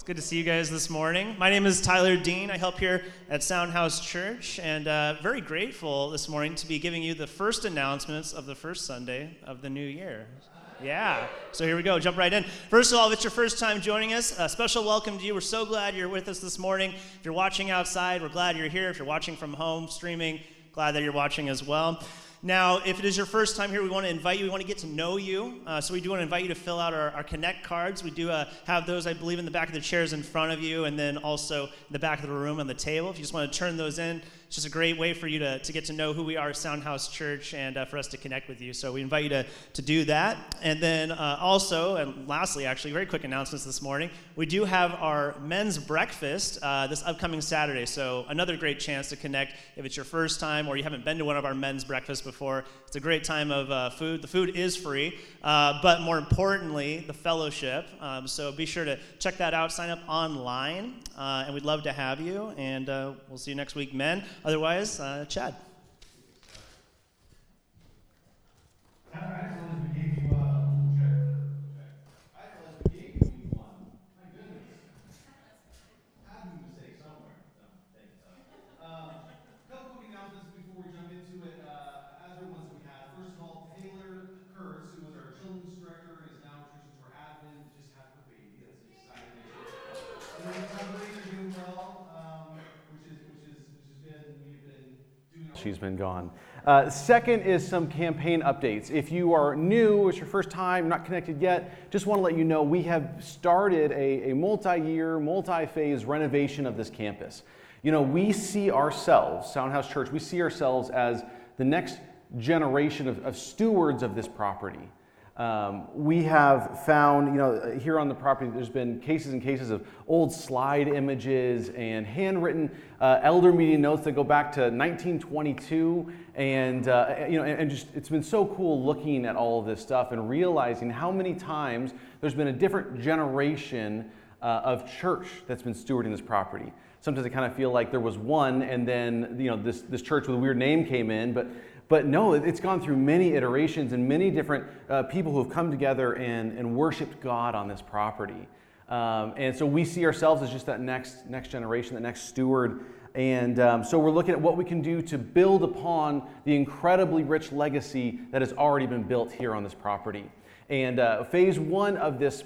It's good to see you guys this morning. My name is Tyler Dean. I help here at Soundhouse Church, and uh, very grateful this morning to be giving you the first announcements of the first Sunday of the new year. Yeah, so here we go. Jump right in. First of all, if it's your first time joining us, a special welcome to you. We're so glad you're with us this morning. If you're watching outside, we're glad you're here. If you're watching from home, streaming, glad that you're watching as well. Now, if it is your first time here, we want to invite you. We want to get to know you. Uh, so we do want to invite you to fill out our, our Connect cards. We do uh, have those, I believe, in the back of the chairs in front of you, and then also in the back of the room on the table. If you just want to turn those in, it's just a great way for you to, to get to know who we are Soundhouse Church and uh, for us to connect with you. So we invite you to, to do that. And then uh, also, and lastly, actually, very quick announcements this morning. We do have our men's breakfast uh, this upcoming Saturday. So another great chance to connect if it's your first time or you haven't been to one of our men's breakfasts before. It's a great time of uh, food. The food is free, uh, but more importantly, the fellowship. Um, so be sure to check that out. Sign up online, uh, and we'd love to have you. And we'll see you next week, men. Otherwise, uh, Chad. She's been gone. Uh, second is some campaign updates. If you are new, it's your first time, not connected yet, just want to let you know we have started a, a multi year, multi phase renovation of this campus. You know, we see ourselves, Soundhouse Church, we see ourselves as the next generation of, of stewards of this property. Um, we have found, you know, here on the property, there's been cases and cases of old slide images and handwritten uh, elder meeting notes that go back to 1922. And, uh, you know, and, just, it's been so cool looking at all of this stuff and realizing how many times there's been a different generation uh, of church that's been stewarding this property. Sometimes I kind of feel like there was one, and then, you know, this, this church with a weird name came in, but but no, it's gone through many iterations and many different uh, people who have come together and, and worshiped God on this property. Um, and so we see ourselves as just that next, next generation, that next steward. And um, so we're looking at what we can do to build upon the incredibly rich legacy that has already been built here on this property. And uh, phase one of this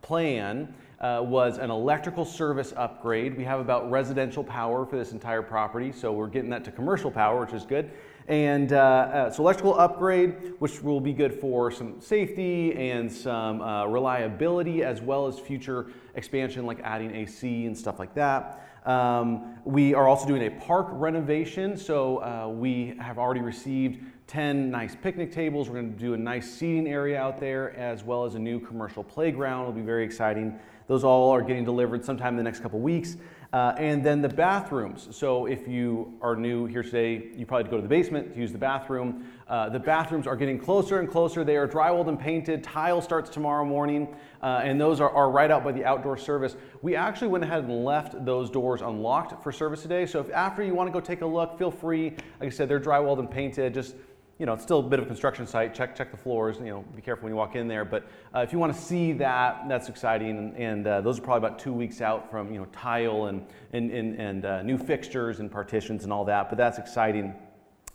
plan uh, was an electrical service upgrade. We have about residential power for this entire property, so we're getting that to commercial power, which is good. And uh, uh, so electrical upgrade, which will be good for some safety and some uh, reliability, as well as future expansion like adding AC and stuff like that. Um, we are also doing a park renovation, so uh, we have already received 10 nice picnic tables. We're going to do a nice seating area out there, as well as a new commercial playground. It'll be very exciting. Those all are getting delivered sometime in the next couple weeks. Uh, and then the bathrooms. So if you are new here today, you probably go to the basement to use the bathroom. Uh, the bathrooms are getting closer and closer. They are drywalled and painted. Tile starts tomorrow morning, uh, and those are, are right out by the outdoor service. We actually went ahead and left those doors unlocked for service today. So if after you want to go take a look, feel free. Like I said, they're drywalled and painted. Just you know, it's still a bit of a construction site. Check check the floors. You know, be careful when you walk in there. But uh, if you want to see that, that's exciting. And, and uh, those are probably about two weeks out from you know tile and and and, and uh, new fixtures and partitions and all that. But that's exciting.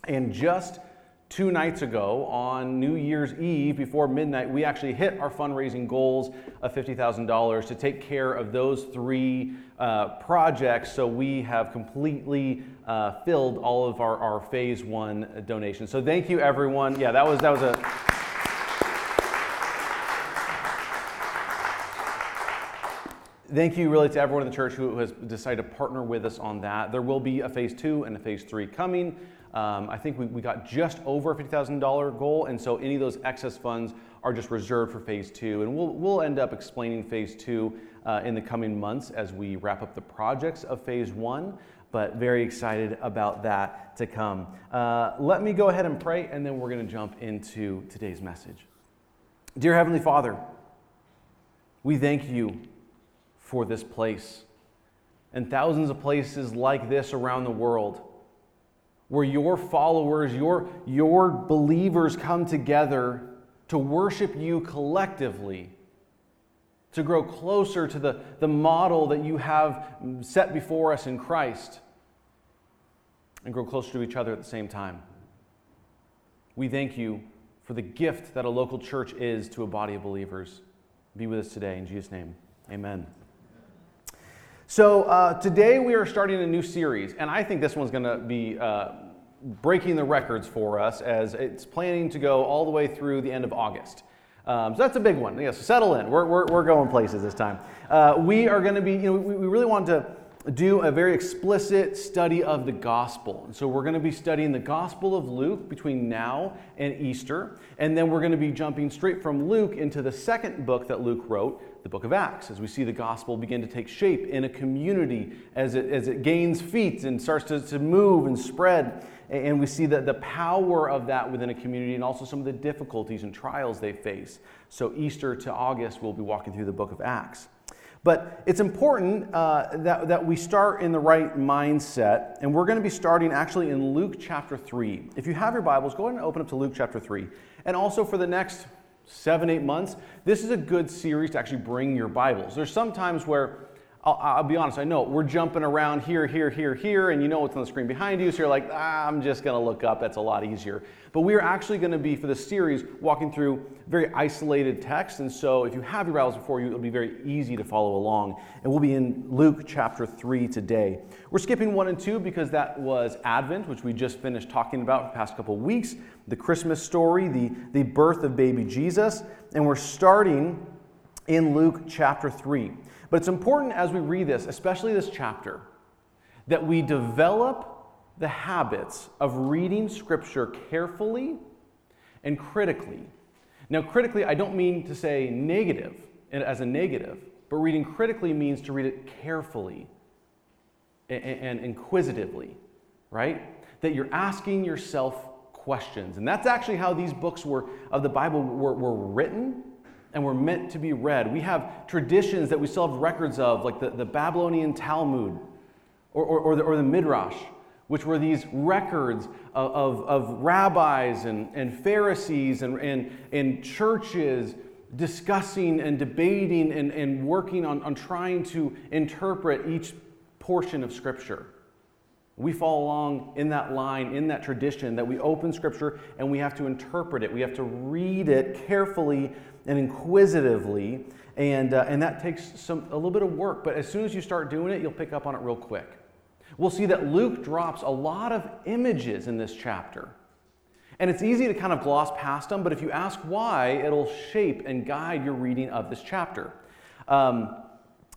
And just two nights ago on New Year's Eve before midnight, we actually hit our fundraising goals of $50,000 to take care of those three uh, projects. So we have completely uh, filled all of our, our phase one donations. So thank you, everyone. Yeah, that was, that was a. thank you really to everyone in the church who has decided to partner with us on that. There will be a phase two and a phase three coming. Um, I think we, we got just over a $50,000 goal, and so any of those excess funds are just reserved for phase two. And we'll, we'll end up explaining phase two uh, in the coming months as we wrap up the projects of phase one, but very excited about that to come. Uh, let me go ahead and pray, and then we're going to jump into today's message. Dear Heavenly Father, we thank you for this place and thousands of places like this around the world where your followers, your, your believers come together to worship you collectively to grow closer to the, the model that you have set before us in Christ, and grow closer to each other at the same time. We thank you for the gift that a local church is to a body of believers. Be with us today. In Jesus' name, amen. So, uh, today we are starting a new series, and I think this one's going to be uh, breaking the records for us as it's planning to go all the way through the end of August. Um, so that's a big one. Yes, settle in. We're, we're, we're going places this time. Uh, we are going to be, you know, we, we really want to do a very explicit study of the gospel. And so we're going to be studying the gospel of Luke between now and Easter. And then we're going to be jumping straight from Luke into the second book that Luke wrote, the book of Acts, as we see the gospel begin to take shape in a community as it, as it gains feet and starts to, to move and spread. And we see the, the power of that within a community and also some of the difficulties and trials they face. So, Easter to August, we'll be walking through the book of Acts. But it's important uh, that, that we start in the right mindset, and we're going to be starting actually in Luke chapter 3. If you have your Bibles, go ahead and open up to Luke chapter 3. And also for the next seven, eight months, this is a good series to actually bring your Bibles. There's some times where I'll, I'll, be honest, I know we're jumping around here, here, here, here, and you know what's on the screen behind you, so you're like, ah, I'm just going to look up. That's a lot easier. But we are actually going to be, for this series, walking through very isolated text. And so if you have your Bibles before you, it'll be very easy to follow along. And we'll be in Luke chapter 3 today. We're skipping 1 and 2 because that was Advent, which we just finished talking about the past couple weeks, the Christmas story, the, the birth of baby Jesus. And we're starting in Luke chapter 3. But it's important as we read this, especially this chapter, that we develop the habits of reading Scripture carefully and critically. Now, critically, I don't mean to say negative as a negative, but reading critically means to read it carefully and inquisitively, right? That you're asking yourself questions. And that's actually how these books were, of the Bible were, were written and were meant to be read. We have traditions that we still have records of, like the, the Babylonian Talmud or, or, or, the, or the Midrash, which were these records of, of, of rabbis and, and Pharisees and, and, and churches discussing and debating and, and working on, on trying to interpret each portion of Scripture. We fall along in that line, in that tradition, that we open Scripture and we have to interpret it. We have to read it carefully and inquisitively, and, uh, and that takes some, a little bit of work. But as soon as you start doing it, you'll pick up on it real quick. We'll see that Luke drops a lot of images in this chapter. And it's easy to kind of gloss past them, but if you ask why, it'll shape and guide your reading of this chapter. Um,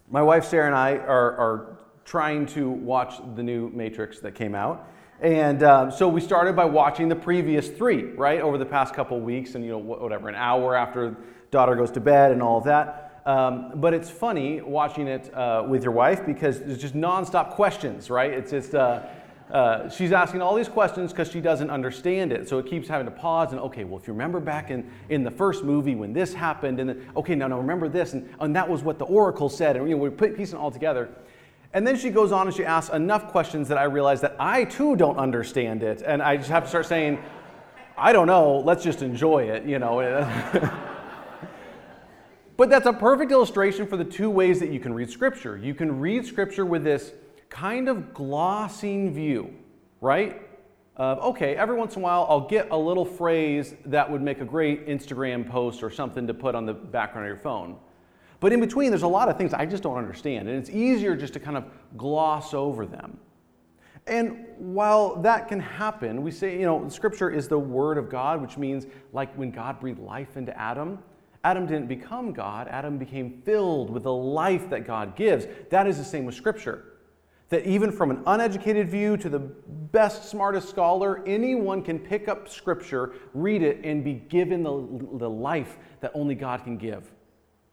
my wife Sarah and I are, are, trying to watch the new Matrix that came out. And um, so we started by watching the previous three, right, over the past couple weeks, and you know, whatever, an hour after daughter goes to bed and all of that. Um, but it's funny watching it uh, with your wife because there's just nonstop questions, right? It's just, uh, uh, she's asking all these questions because she doesn't understand it. So it keeps having to pause and, okay, well, if you remember back in, in the first movie when this happened, and then, okay, now, now remember this, and, and that was what the oracle said, and you know, we're piecing it all together. And then she goes on and she asks enough questions that I realize that I too don't understand it. And I just have to start saying, I don't know, let's just enjoy it, you know. But that's a perfect illustration for the two ways that you can read Scripture. You can read Scripture with this kind of glossing view, right? Of, okay, every once in a while I'll get a little phrase that would make a great Instagram post or something to put on the background of your phone. But in between, there's a lot of things I just don't understand, and it's easier just to kind of gloss over them. And while that can happen, we say, you know, Scripture is the Word of God, which means like when God breathed life into Adam, Adam didn't become God, Adam became filled with the life that God gives. That is the same with Scripture. That even from an uneducated view to the best, smartest scholar, anyone can pick up Scripture, read it, and be given the, the life that only God can give.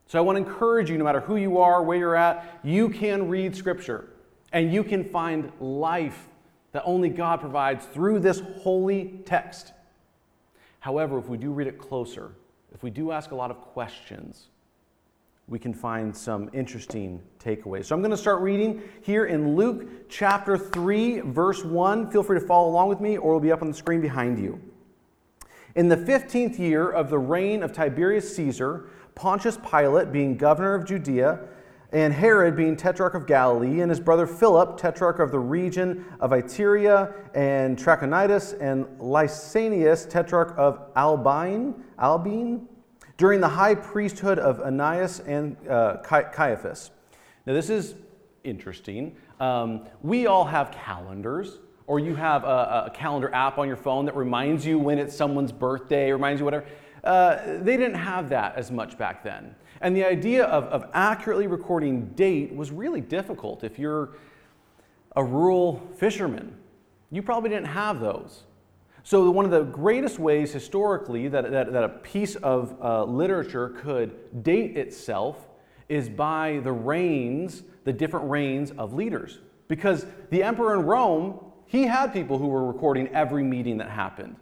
So I want to encourage you, no matter who you are, where you're at, you can read Scripture and you can find life that only God provides through this holy text. However, if we do read it closer, if we do ask a lot of questions, we can find some interesting takeaways. So I'm going to start reading here in Luke chapter 3, verse 1. Feel free to follow along with me, or it'll be up on the screen behind you. In the 15th year of the reign of Tiberius Caesar, Pontius Pilate being governor of Judea, and Herod being tetrarch of Galilee, and his brother Philip, tetrarch of the region of Iturea and Trachonitis, and Lysanias, tetrarch of Albine, Albine, during the high priesthood of Ananias and uh, Caiaphas. Now, this is interesting. Um, we all have calendars, or you have a, a, calendar app on your phone that reminds you when it's someone's birthday, reminds you whatever. Uh, they didn't have that as much back then. And the idea of, of accurately recording date was really difficult if you're a rural fisherman. You probably didn't have those. So, one of the greatest ways historically that, that, that a piece of uh, literature could date itself is by the reigns, the different reigns of leaders. Because the emperor in Rome, he had people who were recording every meeting that happened.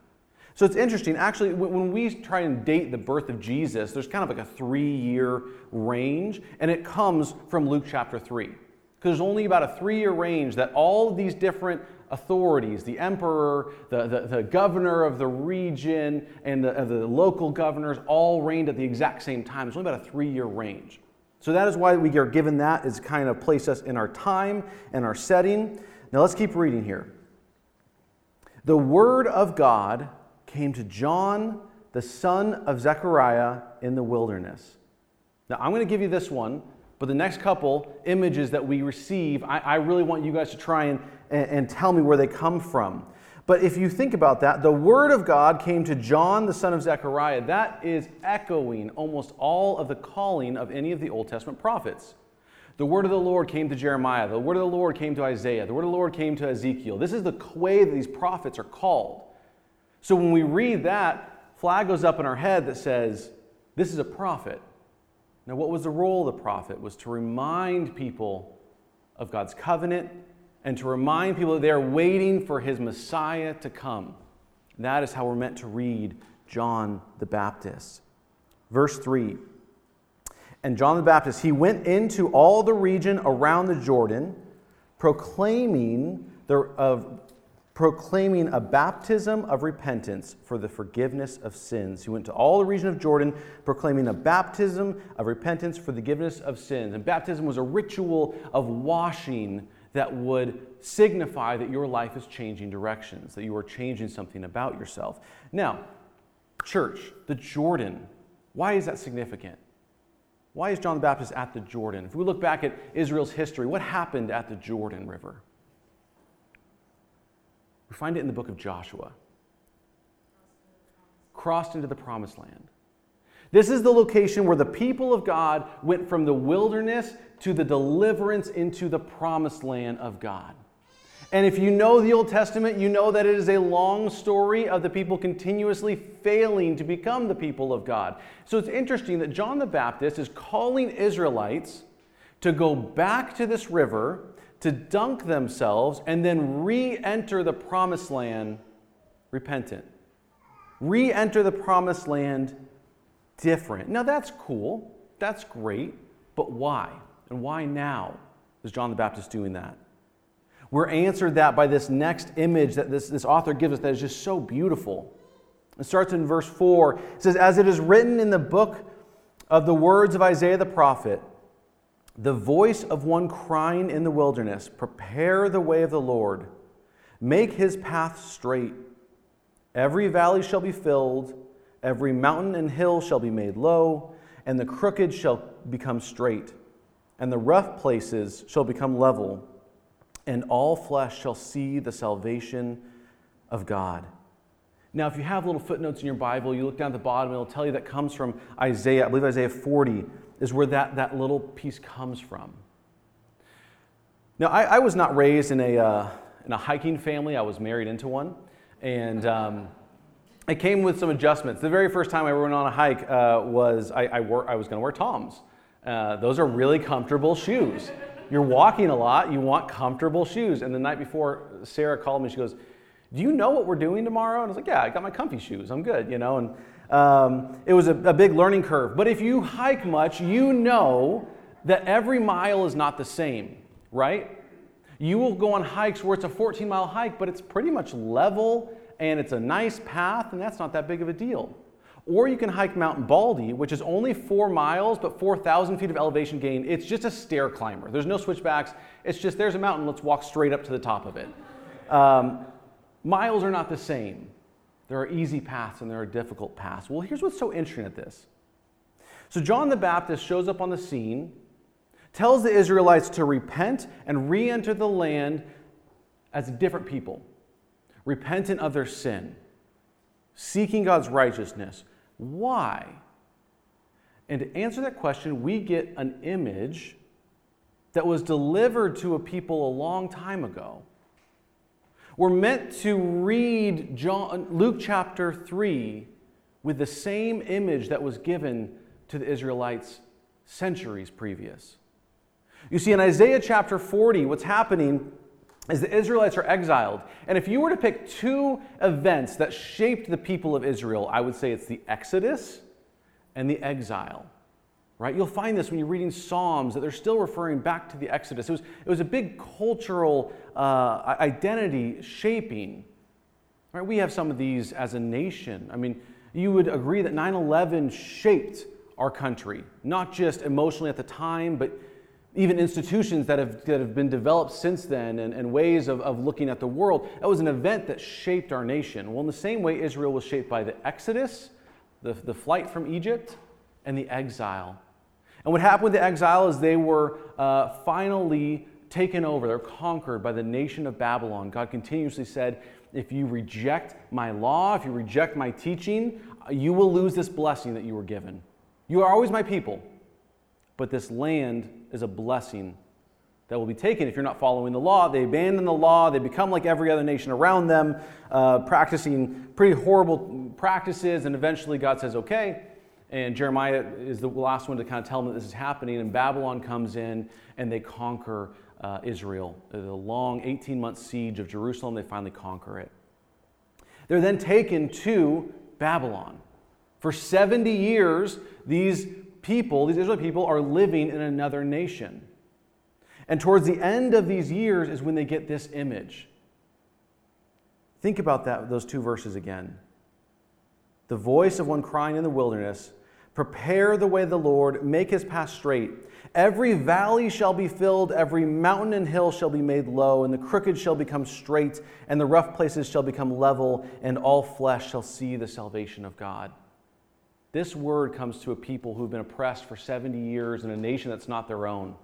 So it's interesting. Actually, when we try and date the birth of Jesus, there's kind of like a three year range, and it comes from Luke chapter 3. Because there's only about a three year range that all these different authorities the emperor, the, the, the governor of the region, and the, the local governors all reigned at the exact same time. It's only about a three year range. So that is why we are given that, is kind of place us in our time and our setting. Now let's keep reading here. The word of God came to John, the son of Zechariah, in the wilderness. Now, I'm going to give you this one, but the next couple images that we receive, I, I really want you guys to try and, and, and tell me where they come from. But if you think about that, the word of God came to John, the son of Zechariah. That is echoing almost all of the calling of any of the Old Testament prophets. The word of the Lord came to Jeremiah. The word of the Lord came to Isaiah. The word of the Lord came to Ezekiel. This is the way that these prophets are called. So when we read that, flag goes up in our head that says, This is a prophet. Now, what was the role of the prophet? Was to remind people of God's covenant and to remind people that they're waiting for his Messiah to come. That is how we're meant to read John the Baptist. Verse 3 And John the Baptist, he went into all the region around the Jordan, proclaiming the, of proclaiming a baptism of repentance for the forgiveness of sins. He went to all the region of Jordan, proclaiming a baptism of repentance for the forgiveness of sins. And baptism was a ritual of washing that would signify that your life is changing directions, that you are changing something about yourself. Now, church, the Jordan, why is that significant? Why is John the Baptist at the Jordan? If we look back at Israel's history, what happened at the Jordan River? We find it in the book of Joshua. Crossed into the promised land. This is the location where the people of God went from the wilderness to the deliverance into the promised land of God. And if you know the Old Testament, you know that it is a long story of the people continuously failing to become the people of God. So it's interesting that John the Baptist is calling Israelites to go back to this river to dunk themselves and then re enter the promised land repentant. Re enter the promised land different. Now that's cool. That's great. But why? And why now is John the Baptist doing that? We're answered that by this next image that this, this author gives us that is just so beautiful. It starts in verse 4. It says, As it is written in the book of the words of Isaiah the prophet, the voice of one crying in the wilderness, Prepare the way of the Lord, make his path straight. Every valley shall be filled, every mountain and hill shall be made low, and the crooked shall become straight, and the rough places shall become level, and all flesh shall see the salvation of God. Now, if you have little footnotes in your Bible, you look down at the bottom, it'll tell you that comes from Isaiah, I believe Isaiah 40 is where that, that little piece comes from. Now, I, I was not raised in a, uh, in a hiking family, I was married into one. And um, it came with some adjustments. The very first time I went on a hike uh, was I, I, wore, I was going to wear Toms. Uh, those are really comfortable shoes. You're walking a lot, you want comfortable shoes. And the night before, Sarah called me, she goes, Do you know what we're doing tomorrow? And I was like, Yeah, I got my comfy shoes, I'm good, you know. And um, it was a, a big learning curve. But if you hike much, you know that every mile is not the same, right? You will go on hikes where it's a 14 mile hike, but it's pretty much level and it's a nice path, and that's not that big of a deal. Or you can hike Mount Baldy, which is only four miles, but 4,000 feet of elevation gain. It's just a stair climber. There's no switchbacks. It's just there's a mountain, let's walk straight up to the top of it. Um, miles are not the same. There are easy paths and there are difficult paths. Well, here's what's so interesting at this. So, John the Baptist shows up on the scene, tells the Israelites to repent and re enter the land as different people, repentant of their sin, seeking God's righteousness, why? And to answer that question, we get an image that was delivered to a people a long time ago. We're meant to read John, Luke chapter 3 with the same image that was given to the Israelites centuries previous. You see, in Isaiah chapter 40, what's happening is the Israelites are exiled. And if you were to pick two events that shaped the people of Israel, I would say it's the Exodus and the exile. Right? You'll find this when you're reading Psalms that they're still referring back to the Exodus. It was, it was a big cultural uh, identity shaping. Right? We have some of these as a nation. I mean, you would agree that 9 11 shaped our country, not just emotionally at the time, but even institutions that have, that have been developed since then and, and ways of, of looking at the world. That was an event that shaped our nation. Well, in the same way, Israel was shaped by the Exodus, the, the flight from Egypt, and the exile. And what happened with the exile is they were uh, finally taken over, they're conquered by the nation of Babylon. God continuously said, If you reject my law, if you reject my teaching, you will lose this blessing that you were given. You are always my people, but this land is a blessing that will be taken if you're not following the law. They abandon the law, they become like every other nation around them, uh, practicing pretty horrible practices, and eventually God says, okay. And Jeremiah is the last one to kind of tell them that this is happening, and Babylon comes in and they conquer uh, Israel. The long 18 month siege of Jerusalem, they finally conquer it. They're then taken to Babylon. For 70 years, these people, these Israeli people, are living in another nation. And towards the end of these years is when they get this image. Think about that, those two verses again. The voice of one crying in the wilderness, Prepare the way of the Lord, make his path straight. Every valley shall be filled, every mountain and hill shall be made low, and the crooked shall become straight, and the rough places shall become level, and all flesh shall see the salvation of God. This word comes to a people who've been oppressed for 70 years in a nation that's not their own.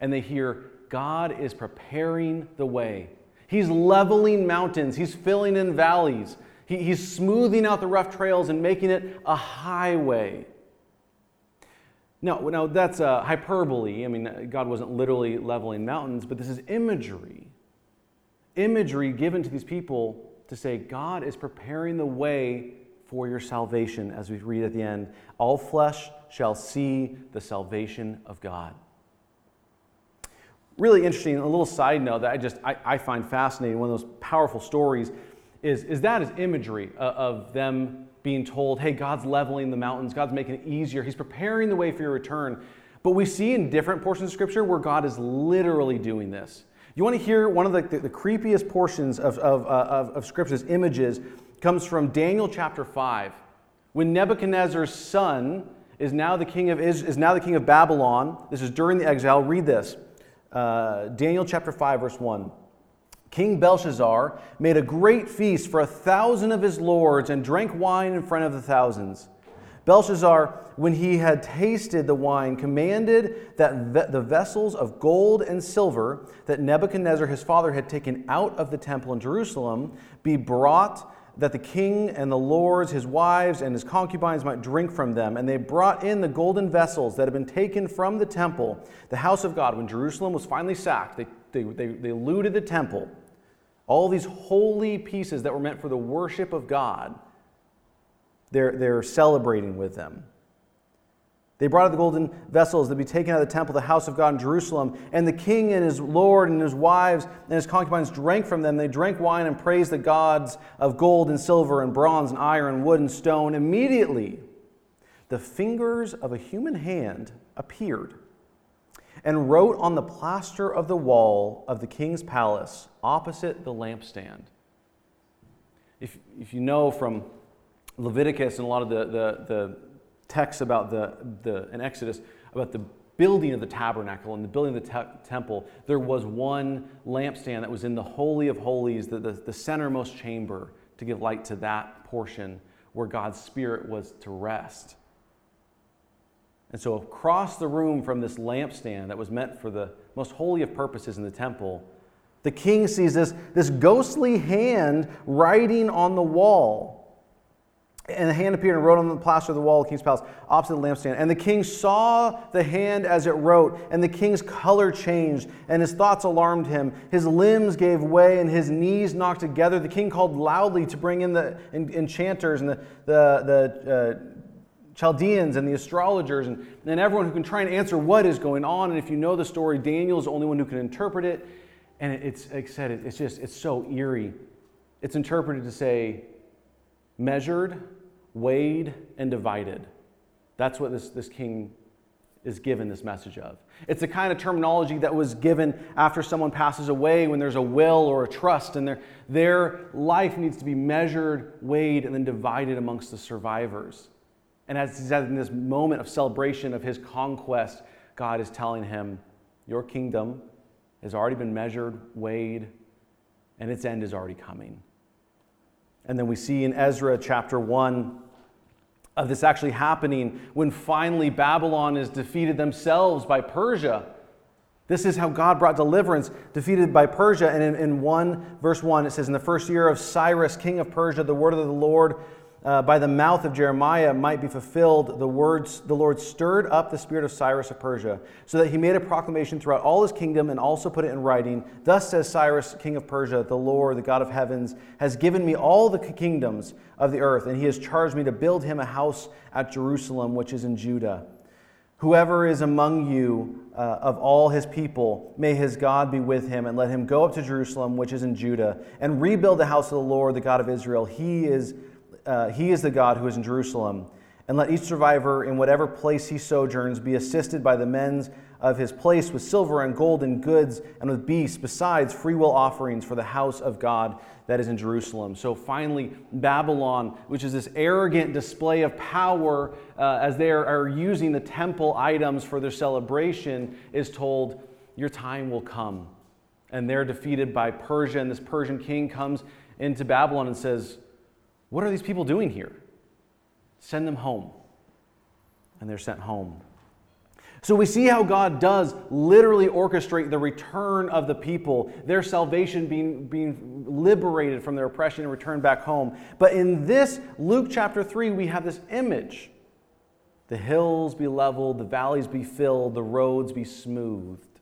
And they hear, God is preparing the way. He's leveling mountains, He's filling in valleys, he, He's smoothing out the rough trails and making it a highway. Now, now, that's a hyperbole. I mean, God wasn't literally leveling mountains, but this is imagery. Imagery given to these people to say, God is preparing the way for your salvation, as we read at the end. All flesh shall see the salvation of God. Really interesting, a little side note that I just I, I find fascinating, one of those powerful stories is, is that is imagery of, of them being told, hey, God's leveling the mountains, God's making it easier, He's preparing the way for your return. But we see in different portions of Scripture where God is literally doing this. You want to hear one of the, the, the creepiest portions of, of, uh, of, of Scripture's images comes from Daniel chapter 5. When Nebuchadnezzar's son is now the king of, is now the king of Babylon, this is during the exile, read this. Uh, Daniel chapter 5, verse 1. King Belshazzar made a great feast for a thousand of his lords and drank wine in front of the thousands. Belshazzar, when he had tasted the wine, commanded that the vessels of gold and silver that Nebuchadnezzar his father had taken out of the temple in Jerusalem be brought that the king and the lords, his wives, and his concubines might drink from them. And they brought in the golden vessels that had been taken from the temple, the house of God. When Jerusalem was finally sacked, they, they, they, they looted the temple. All these holy pieces that were meant for the worship of God, they're, they're celebrating with them. They brought out the golden vessels that be taken out of the temple, the house of God in Jerusalem. And the king and his lord and his wives and his concubines drank from them. They drank wine and praised the gods of gold and silver and bronze and iron and wood and stone. Immediately, the fingers of a human hand appeared and wrote on the plaster of the wall of the king's palace opposite the lampstand. If, if you know from Leviticus and a lot of the, the, the texts about the, the, in Exodus about the building of the tabernacle and the building of the te- temple, there was one lampstand that was in the Holy of Holies, the, the, the centermost chamber, to give light to that portion where God's Spirit was to rest. And so, across the room from this lampstand that was meant for the most holy of purposes in the temple, the king sees this, this ghostly hand writing on the wall. And the hand appeared and wrote on the plaster of the wall of the king's palace opposite the lampstand. And the king saw the hand as it wrote, and the king's color changed, and his thoughts alarmed him. His limbs gave way, and his knees knocked together. The king called loudly to bring in the enchanters and the, the, the uh, Chaldeans and the astrologers and, and everyone who can try and answer what is going on. And if you know the story, Daniel is the only one who can interpret it. And it's, like I said, it's just, it's so eerie. It's interpreted to say, measured, weighed, and divided. That's what this, this king is given this message of. It's the kind of terminology that was given after someone passes away when there's a will or a trust, and their, their life needs to be measured, weighed, and then divided amongst the survivors. And as he's in this moment of celebration of his conquest, God is telling him, Your kingdom has already been measured, weighed, and its end is already coming. And then we see in Ezra chapter 1 of this actually happening when finally Babylon is defeated themselves by Persia. This is how God brought deliverance, defeated by Persia. And in, in 1 verse 1, it says, In the first year of Cyrus, king of Persia, the word of the Lord uh, by the mouth of Jeremiah might be fulfilled, the words the Lord stirred up the spirit of Cyrus of Persia, so that he made a proclamation throughout all his kingdom and also put it in writing. Thus says Cyrus, king of Persia, the Lord, the God of heavens, has given me all the kingdoms of the earth, and he has charged me to build him a house at Jerusalem, which is in Judah. Whoever is among you uh, of all his people, may his God be with him, and let him go up to Jerusalem, which is in Judah, and rebuild the house of the Lord, the God of Israel. He is uh, he is the God who is in Jerusalem. And let each survivor in whatever place he sojourns be assisted by the men of his place with silver and gold and goods and with beasts, besides freewill offerings for the house of God that is in Jerusalem. So finally, Babylon, which is this arrogant display of power uh, as they are, are using the temple items for their celebration, is told, Your time will come. And they're defeated by Persia, and this Persian king comes into Babylon and says, what are these people doing here? Send them home. And they're sent home. So we see how God does literally orchestrate the return of the people, their salvation being, being liberated from their oppression and returned back home. But in this Luke chapter 3, we have this image the hills be leveled, the valleys be filled, the roads be smoothed.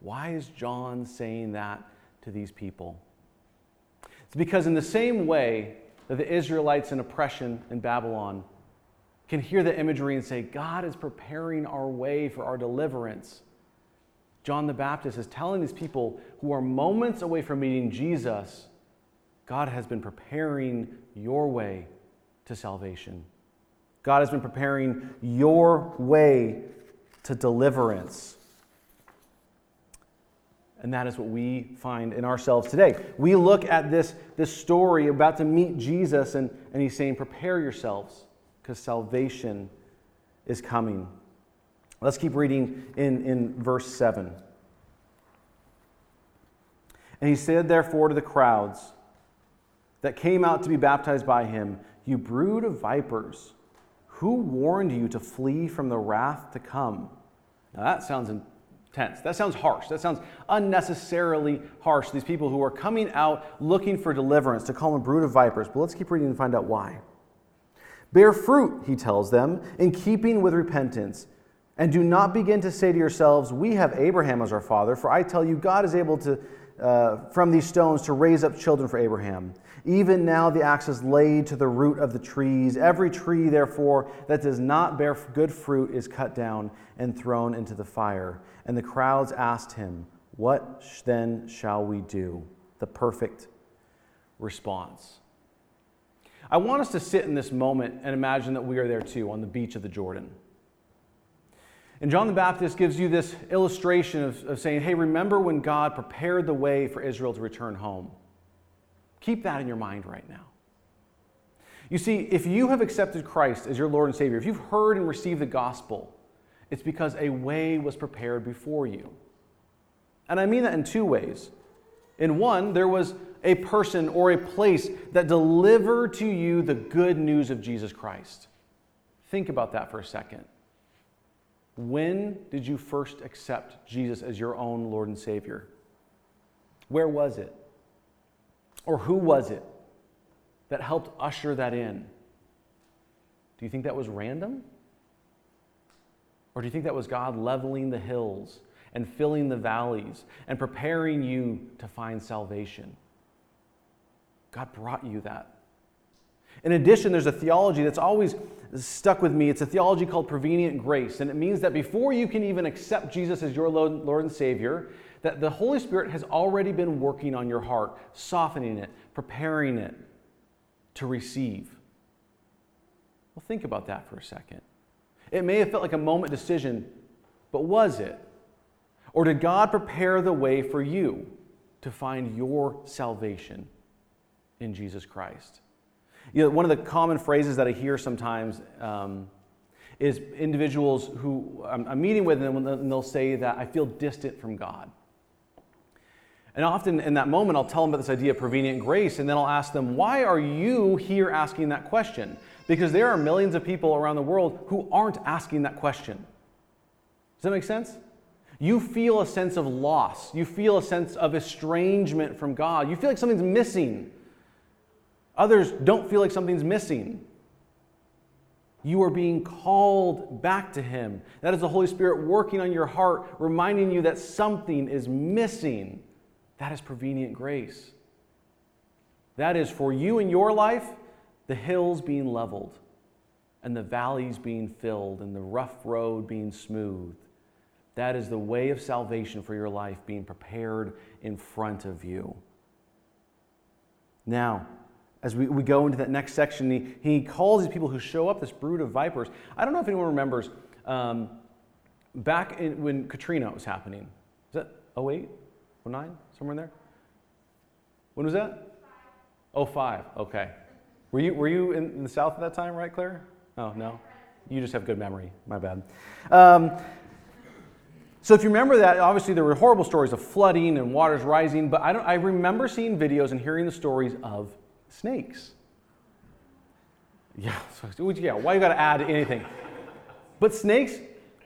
Why is John saying that to these people? It's because, in the same way that the Israelites in oppression in Babylon can hear the imagery and say, God is preparing our way for our deliverance. John the Baptist is telling these people who are moments away from meeting Jesus, God has been preparing your way to salvation. God has been preparing your way to deliverance. And that is what we find in ourselves today. We look at this, this story about to meet Jesus, and, and he's saying, Prepare yourselves, because salvation is coming. Let's keep reading in, in verse 7. And he said, therefore, to the crowds that came out to be baptized by him, You brood of vipers, who warned you to flee from the wrath to come? Now that sounds tense. That sounds harsh. That sounds unnecessarily harsh. These people who are coming out looking for deliverance, to call them brood of vipers. But let's keep reading and find out why. Bear fruit, he tells them, in keeping with repentance. And do not begin to say to yourselves, We have Abraham as our father, for I tell you, God is able to, uh, from these stones, to raise up children for Abraham. Even now the axe is laid to the root of the trees. Every tree, therefore, that does not bear good fruit is cut down and thrown into the fire. And the crowds asked him, What then shall we do? The perfect response. I want us to sit in this moment and imagine that we are there too on the beach of the Jordan. And John the Baptist gives you this illustration of, of saying, Hey, remember when God prepared the way for Israel to return home? Keep that in your mind right now. You see, if you have accepted Christ as your Lord and Savior, if you've heard and received the gospel, it's because a way was prepared before you. And I mean that in two ways. In one, there was a person or a place that delivered to you the good news of Jesus Christ. Think about that for a second. When did you first accept Jesus as your own Lord and Savior? Where was it? Or who was it that helped usher that in? Do you think that was random? Or do you think that was God leveling the hills and filling the valleys and preparing you to find salvation? God brought you that. In addition, there's a theology that's always stuck with me. It's a theology called prevenient grace. And it means that before you can even accept Jesus as your Lord and Savior, that the Holy Spirit has already been working on your heart, softening it, preparing it to receive. Well, think about that for a second. It may have felt like a moment decision, but was it? Or did God prepare the way for you to find your salvation in Jesus Christ? You know, one of the common phrases that I hear sometimes um, is individuals who I'm, I'm meeting with, them and they'll say that I feel distant from God. And often in that moment, I'll tell them about this idea of prevenient grace, and then I'll ask them, Why are you here asking that question? Because there are millions of people around the world who aren't asking that question. Does that make sense? You feel a sense of loss. You feel a sense of estrangement from God. You feel like something's missing. Others don't feel like something's missing. You are being called back to Him. That is the Holy Spirit working on your heart, reminding you that something is missing. That is prevenient grace. That is for you in your life, the hills being leveled, and the valleys being filled, and the rough road being smooth. That is the way of salvation for your life being prepared in front of you. Now, as we, we go into that next section, he, he calls these people who show up, this brood of vipers. I don't know if anyone remembers um, back in, when Katrina was happening. Is that 08, 09? somewhere in there? When was that? Oh, five. Okay. Were you, were you in, the South at that time, right, Claire? Oh, no? You just have good memory. My bad. Um, so if you remember that, obviously there were horrible stories of flooding and waters rising, but I, don't, I remember seeing videos and hearing the stories of snakes. Yeah, so, yeah, why you got to add anything? But snakes,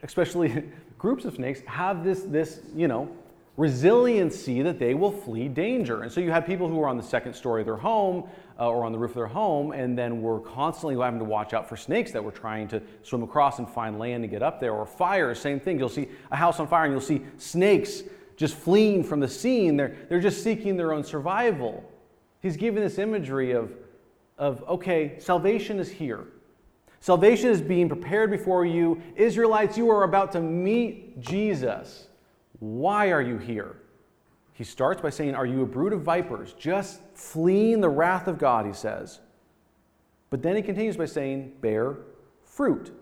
especially groups of snakes, have this, this, you know, resiliency that they will flee danger. And so you had people who were on the second story of their home uh, or on the roof of their home and then were constantly having to watch out for snakes that were trying to swim across and find land to get up there. Or fires, same thing. You'll see a house on fire and you'll see snakes just fleeing from the scene. They're, they're just seeking their own survival. He's giving this imagery of, of okay, salvation is here. Salvation is being prepared before you. Israelites, you are about to meet Jesus. Why are you here? He starts by saying, Are you a brood of vipers, just fleeing the wrath of God, he says. But then he continues by saying, Bear fruit.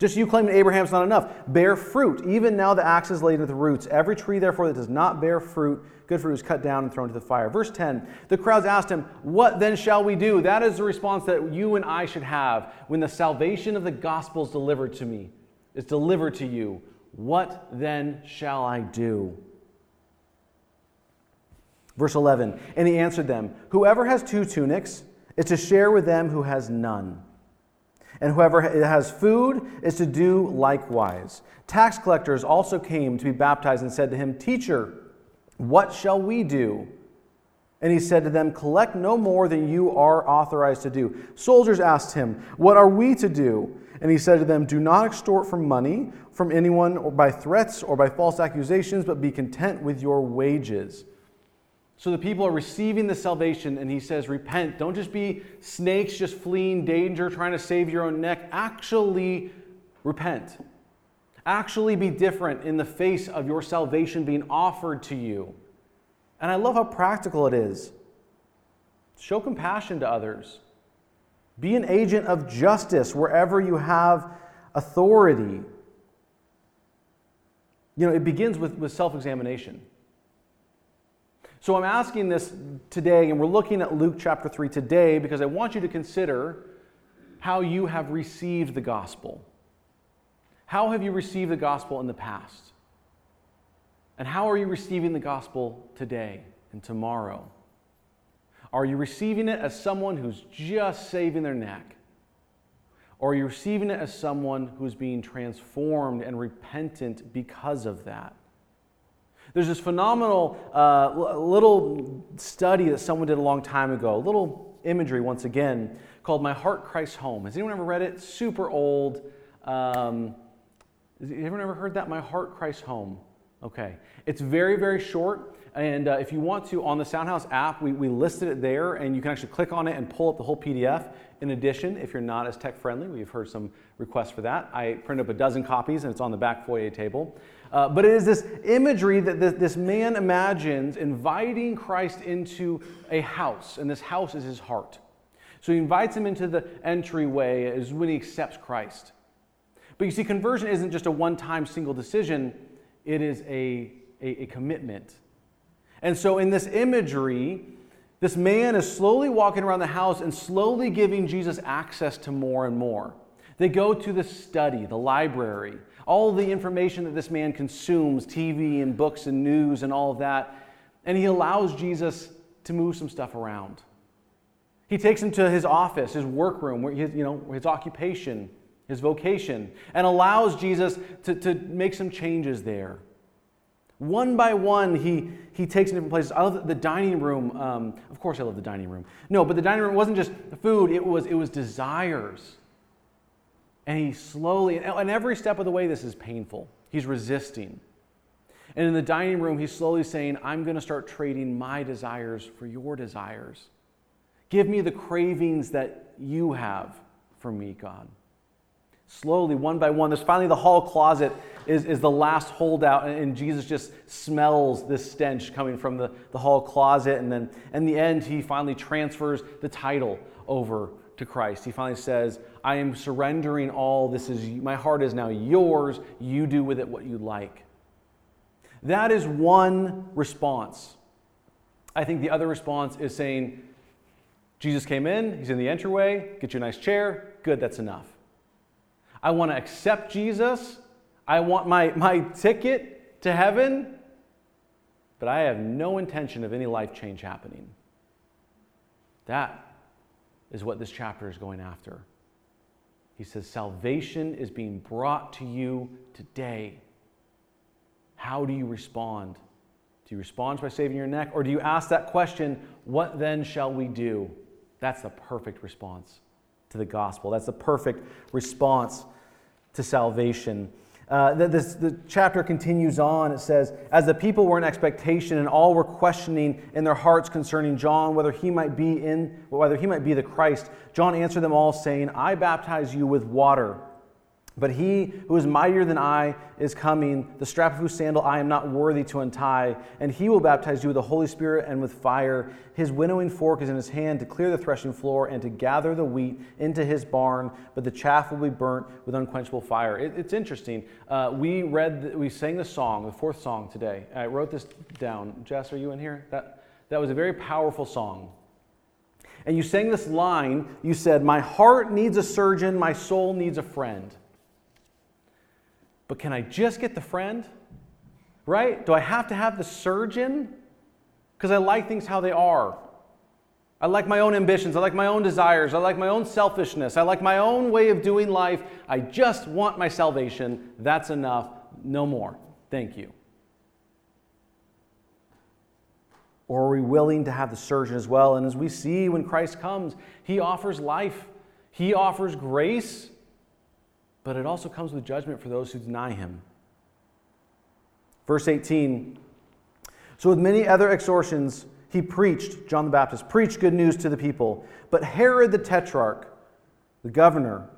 Just you claiming Abraham's not enough. Bear fruit. Even now the axe is laid with the roots. Every tree, therefore, that does not bear fruit, good fruit, is cut down and thrown into the fire. Verse 10 The crowds asked him, What then shall we do? That is the response that you and I should have when the salvation of the gospel is delivered to me, is delivered to you. What then shall I do? Verse 11 And he answered them Whoever has two tunics is to share with them who has none. And whoever has food is to do likewise. Tax collectors also came to be baptized and said to him, Teacher, what shall we do? And he said to them, Collect no more than you are authorized to do. Soldiers asked him, What are we to do? And he said to them, Do not extort for money from anyone or by threats or by false accusations, but be content with your wages. So the people are receiving the salvation, and he says, Repent. Don't just be snakes just fleeing danger, trying to save your own neck. Actually, repent. Actually, be different in the face of your salvation being offered to you. And I love how practical it is. Show compassion to others. Be an agent of justice wherever you have authority. You know, it begins with, with self examination. So I'm asking this today, and we're looking at Luke chapter 3 today because I want you to consider how you have received the gospel. How have you received the gospel in the past? And how are you receiving the gospel today and tomorrow? Are you receiving it as someone who's just saving their neck? Or you're you receiving it as someone who's being transformed and repentant because of that? There's this phenomenal uh, little study that someone did a long time ago, a little imagery once again, called My Heart Christ's Home. Has anyone ever read it? Super old. Um, has anyone ever heard that? My Heart Christ's Home. Okay. It's very, very short. And uh, if you want to, on the Soundhouse app, we, we listed it there, and you can actually click on it and pull up the whole PDF. In addition, if you're not as tech friendly, we've heard some requests for that. I printed up a dozen copies, and it's on the back foyer table. Uh, but it is this imagery that this, this man imagines inviting Christ into a house, and this house is his heart. So he invites him into the entryway is when he accepts Christ. But you see, conversion isn't just a one time single decision, it is a, a, a commitment. And so, in this imagery, this man is slowly walking around the house and slowly giving Jesus access to more and more. They go to the study, the library, all the information that this man consumes TV and books and news and all of that. And he allows Jesus to move some stuff around. He takes him to his office, his workroom, where his, you know, his occupation, his vocation, and allows Jesus to, to make some changes there. One by one, he, he takes in different places. I love the dining room. Um, of course, I love the dining room. No, but the dining room wasn't just food, it was, it was desires. And he slowly, and every step of the way, this is painful. He's resisting. And in the dining room, he's slowly saying, I'm going to start trading my desires for your desires. Give me the cravings that you have for me, God. Slowly, one by one, there's finally the hall closet is, is the last holdout, and, Jesus just smells this stench coming from the, the hall closet. And then in the end, he finally transfers the title over to Christ. He finally says, I am surrendering all. This is my heart is now yours. You do with it what you like. That is one response. I think the other response is saying, Jesus came in, he's in the entryway, get you a nice chair, good, that's enough. I want to accept Jesus. I want my, my ticket to heaven, but I have no intention of any life change happening. That is what this chapter is going after. He says, Salvation is being brought to you today. How do you respond? Do you respond by saving your neck? Or do you ask that question, What then shall we do? That's the perfect response to the gospel. That's the perfect response to salvation. Uh, the, this, the chapter continues on. It says, As the people were in expectation and all were questioning in their hearts concerning John whether he might be in whether he might be the Christ, John answered them all, saying, I baptize you with water. But he who is mightier than I is coming, the strap of whose sandal I am not worthy to untie, and he will baptize you with the Holy Spirit and with fire. His winnowing fork is in his hand to clear the threshing floor and to gather the wheat into his barn, but the chaff will be burnt with unquenchable fire. It, it's interesting. Uh, we read, we sang the song, the fourth song today. I wrote this down. Jess, are you in here? That, that was a very powerful song. And you sang this line. You said, My heart needs a surgeon, my soul needs a friend. But can I just get the friend? Right? Do I have to have the surgeon? Because I like things how they are. I like my own ambitions. I like my own desires. I like my own selfishness. I like my own way of doing life. I just want my salvation. That's enough. No more. Thank you. Or are we willing to have the surgeon as well? And as we see when Christ comes, he offers life, he offers grace, but it also comes with judgment for those who deny him. Verse 18 So, with many other exhortations, he preached, John the Baptist, preached good news to the people. But Herod the Tetrarch, the governor,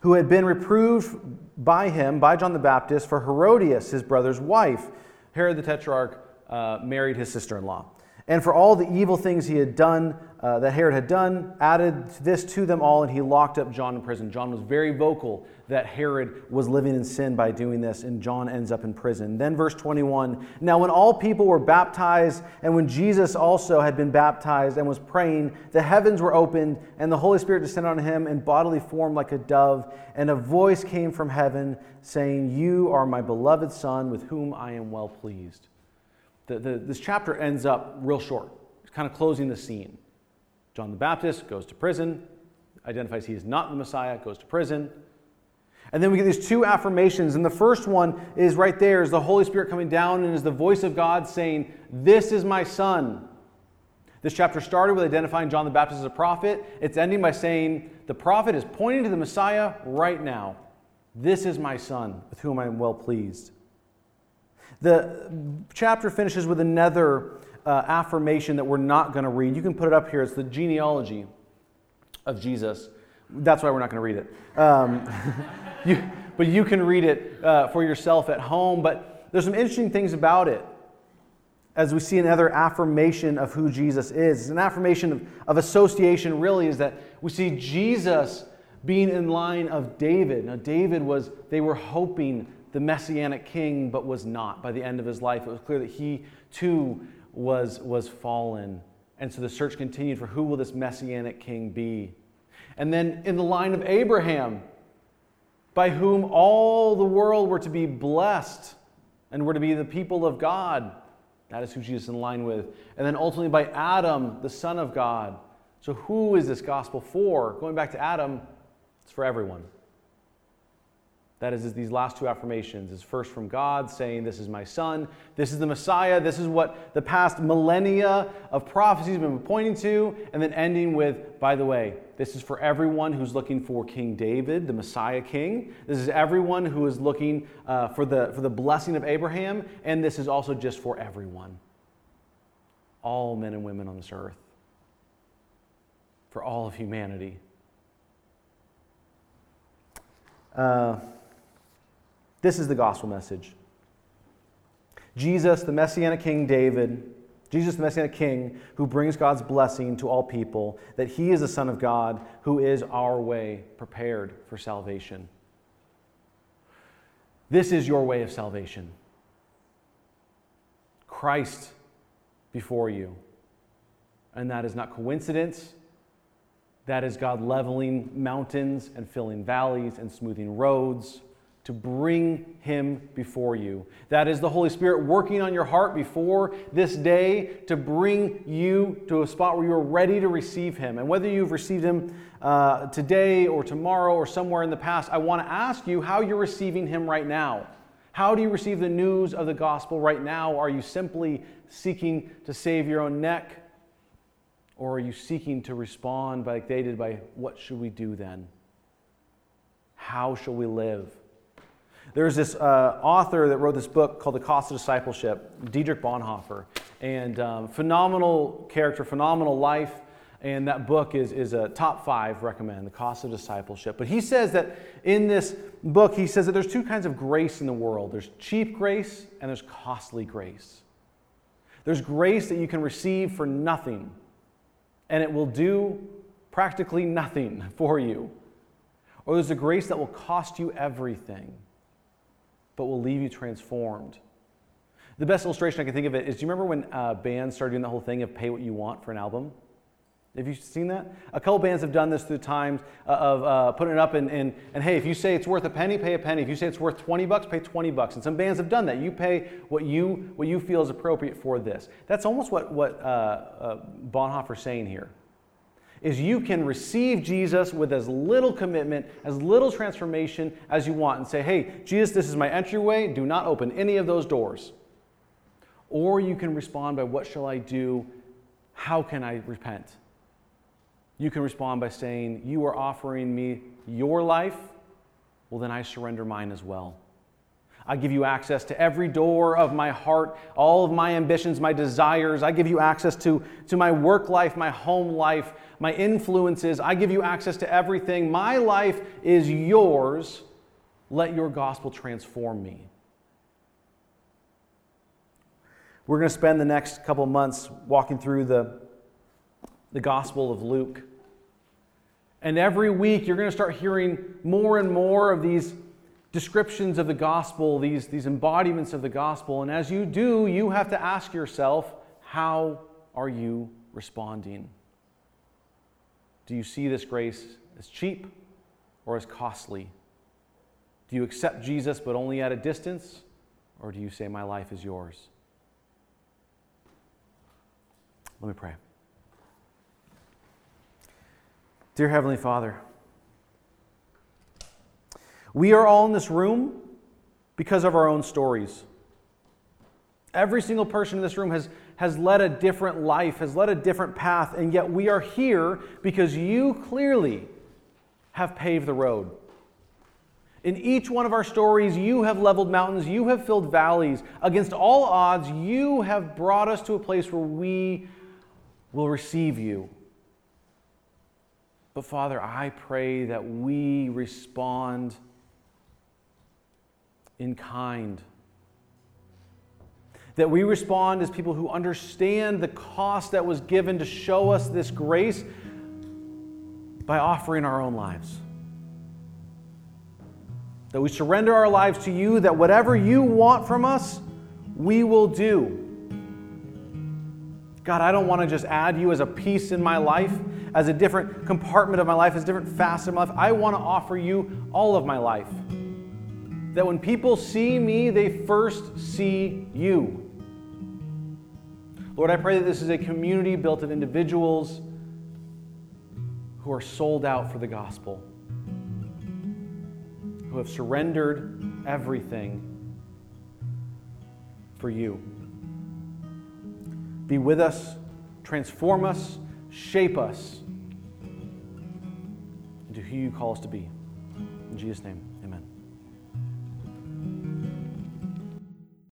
who had been reproved by him, by John the Baptist, for Herodias, his brother's wife, Herod the Tetrarch uh, married his sister in law. And for all the evil things he had done, uh, that Herod had done, added this to them all, and he locked up John in prison. John was very vocal that Herod was living in sin by doing this, and John ends up in prison. Then, verse 21 Now, when all people were baptized, and when Jesus also had been baptized and was praying, the heavens were opened, and the Holy Spirit descended on him in bodily form like a dove, and a voice came from heaven saying, You are my beloved Son, with whom I am well pleased. The, the, this chapter ends up real short, it's kind of closing the scene. John the Baptist goes to prison, identifies he is not the Messiah, goes to prison. And then we get these two affirmations. And the first one is right there is the Holy Spirit coming down and is the voice of God saying, This is my son. This chapter started with identifying John the Baptist as a prophet. It's ending by saying, The prophet is pointing to the Messiah right now. This is my son, with whom I am well pleased. The chapter finishes with another uh, affirmation that we're not going to read. You can put it up here. It's the genealogy of Jesus. That's why we're not going to read it. Um, you, but you can read it uh, for yourself at home. But there's some interesting things about it as we see another affirmation of who Jesus is. It's an affirmation of, of association, really, is that we see Jesus being in line of David. Now, David was, they were hoping the messianic king, but was not. By the end of his life, it was clear that he too was, was fallen. And so the search continued for who will this messianic king be? And then in the line of Abraham, by whom all the world were to be blessed and were to be the people of God. That is who Jesus is in line with. And then ultimately by Adam, the Son of God. So who is this gospel for? Going back to Adam, it's for everyone. That is, these last two affirmations is first from God saying, This is my son, this is the Messiah, this is what the past millennia of prophecies have been pointing to, and then ending with, by the way, this is for everyone who's looking for King David, the Messiah King. This is everyone who is looking uh, for, the, for the blessing of Abraham, and this is also just for everyone. All men and women on this earth, for all of humanity. Uh, this is the gospel message. Jesus, the Messianic King David, Jesus, the Messianic King, who brings God's blessing to all people, that he is the Son of God who is our way prepared for salvation. This is your way of salvation. Christ before you. And that is not coincidence. That is God leveling mountains and filling valleys and smoothing roads to bring him before you. That is the Holy Spirit working on your heart before this day to bring you to a spot where you are ready to receive him. And whether you've received him uh, today or tomorrow or somewhere in the past, I want to ask you how you're receiving him right now. How do you receive the news of the gospel right now? Are you simply seeking to save your own neck? Or are you seeking to respond like they did by what should we do then? How shall we live? There's this uh, author that wrote this book called The Cost of Discipleship, Dietrich Bonhoeffer. And um, phenomenal character, phenomenal life. And that book is, is a top five recommend, The Cost of Discipleship. But he says that in this book, he says that there's two kinds of grace in the world there's cheap grace and there's costly grace. There's grace that you can receive for nothing, and it will do practically nothing for you. Or there's a grace that will cost you everything but will leave you transformed. The best illustration I can think of it is do you remember when uh, bands started doing the whole thing of pay what you want for an album? Have you seen that? A couple bands have done this through times uh, of uh, putting it up and, and, and hey, if you say it's worth a penny, pay a penny. If you say it's worth 20 bucks, pay 20 bucks. And some bands have done that. You pay what you, what you feel is appropriate for this. That's almost what, what uh, uh Bonhoeffer's saying here is you can receive Jesus with as little commitment, as little transformation as you want, and say, hey, Jesus, this is my entryway. Do not open any of those doors. Or you can respond by, what shall I do? How can I repent? You can respond by saying, You are offering me your life. Well, then I surrender mine as well. I give you access to every door of my heart, all of my ambitions, my desires. I give you access to, to my work life, my home life, my influences. I give you access to everything. My life is yours. Let your gospel transform me. We're going to spend the next couple months walking through the, the Gospel of Luke. And every week, you're going to start hearing more and more of these descriptions of the gospel, these, these embodiments of the gospel. And as you do, you have to ask yourself, how are you responding? Do you see this grace as cheap or as costly? Do you accept Jesus but only at a distance? Or do you say, My life is yours? Let me pray. Dear Heavenly Father, we are all in this room because of our own stories. Every single person in this room has, has led a different life, has led a different path, and yet we are here because you clearly have paved the road. In each one of our stories, you have leveled mountains, you have filled valleys. Against all odds, you have brought us to a place where we will receive you. But Father, I pray that we respond in kind. That we respond as people who understand the cost that was given to show us this grace by offering our own lives. That we surrender our lives to you, that whatever you want from us, we will do. God, I don't want to just add you as a piece in my life, as a different compartment of my life, as a different facet of my life. I want to offer you all of my life. That when people see me, they first see you. Lord, I pray that this is a community built of individuals who are sold out for the gospel, who have surrendered everything for you. Be with us, transform us, shape us into who you call us to be. In Jesus' name.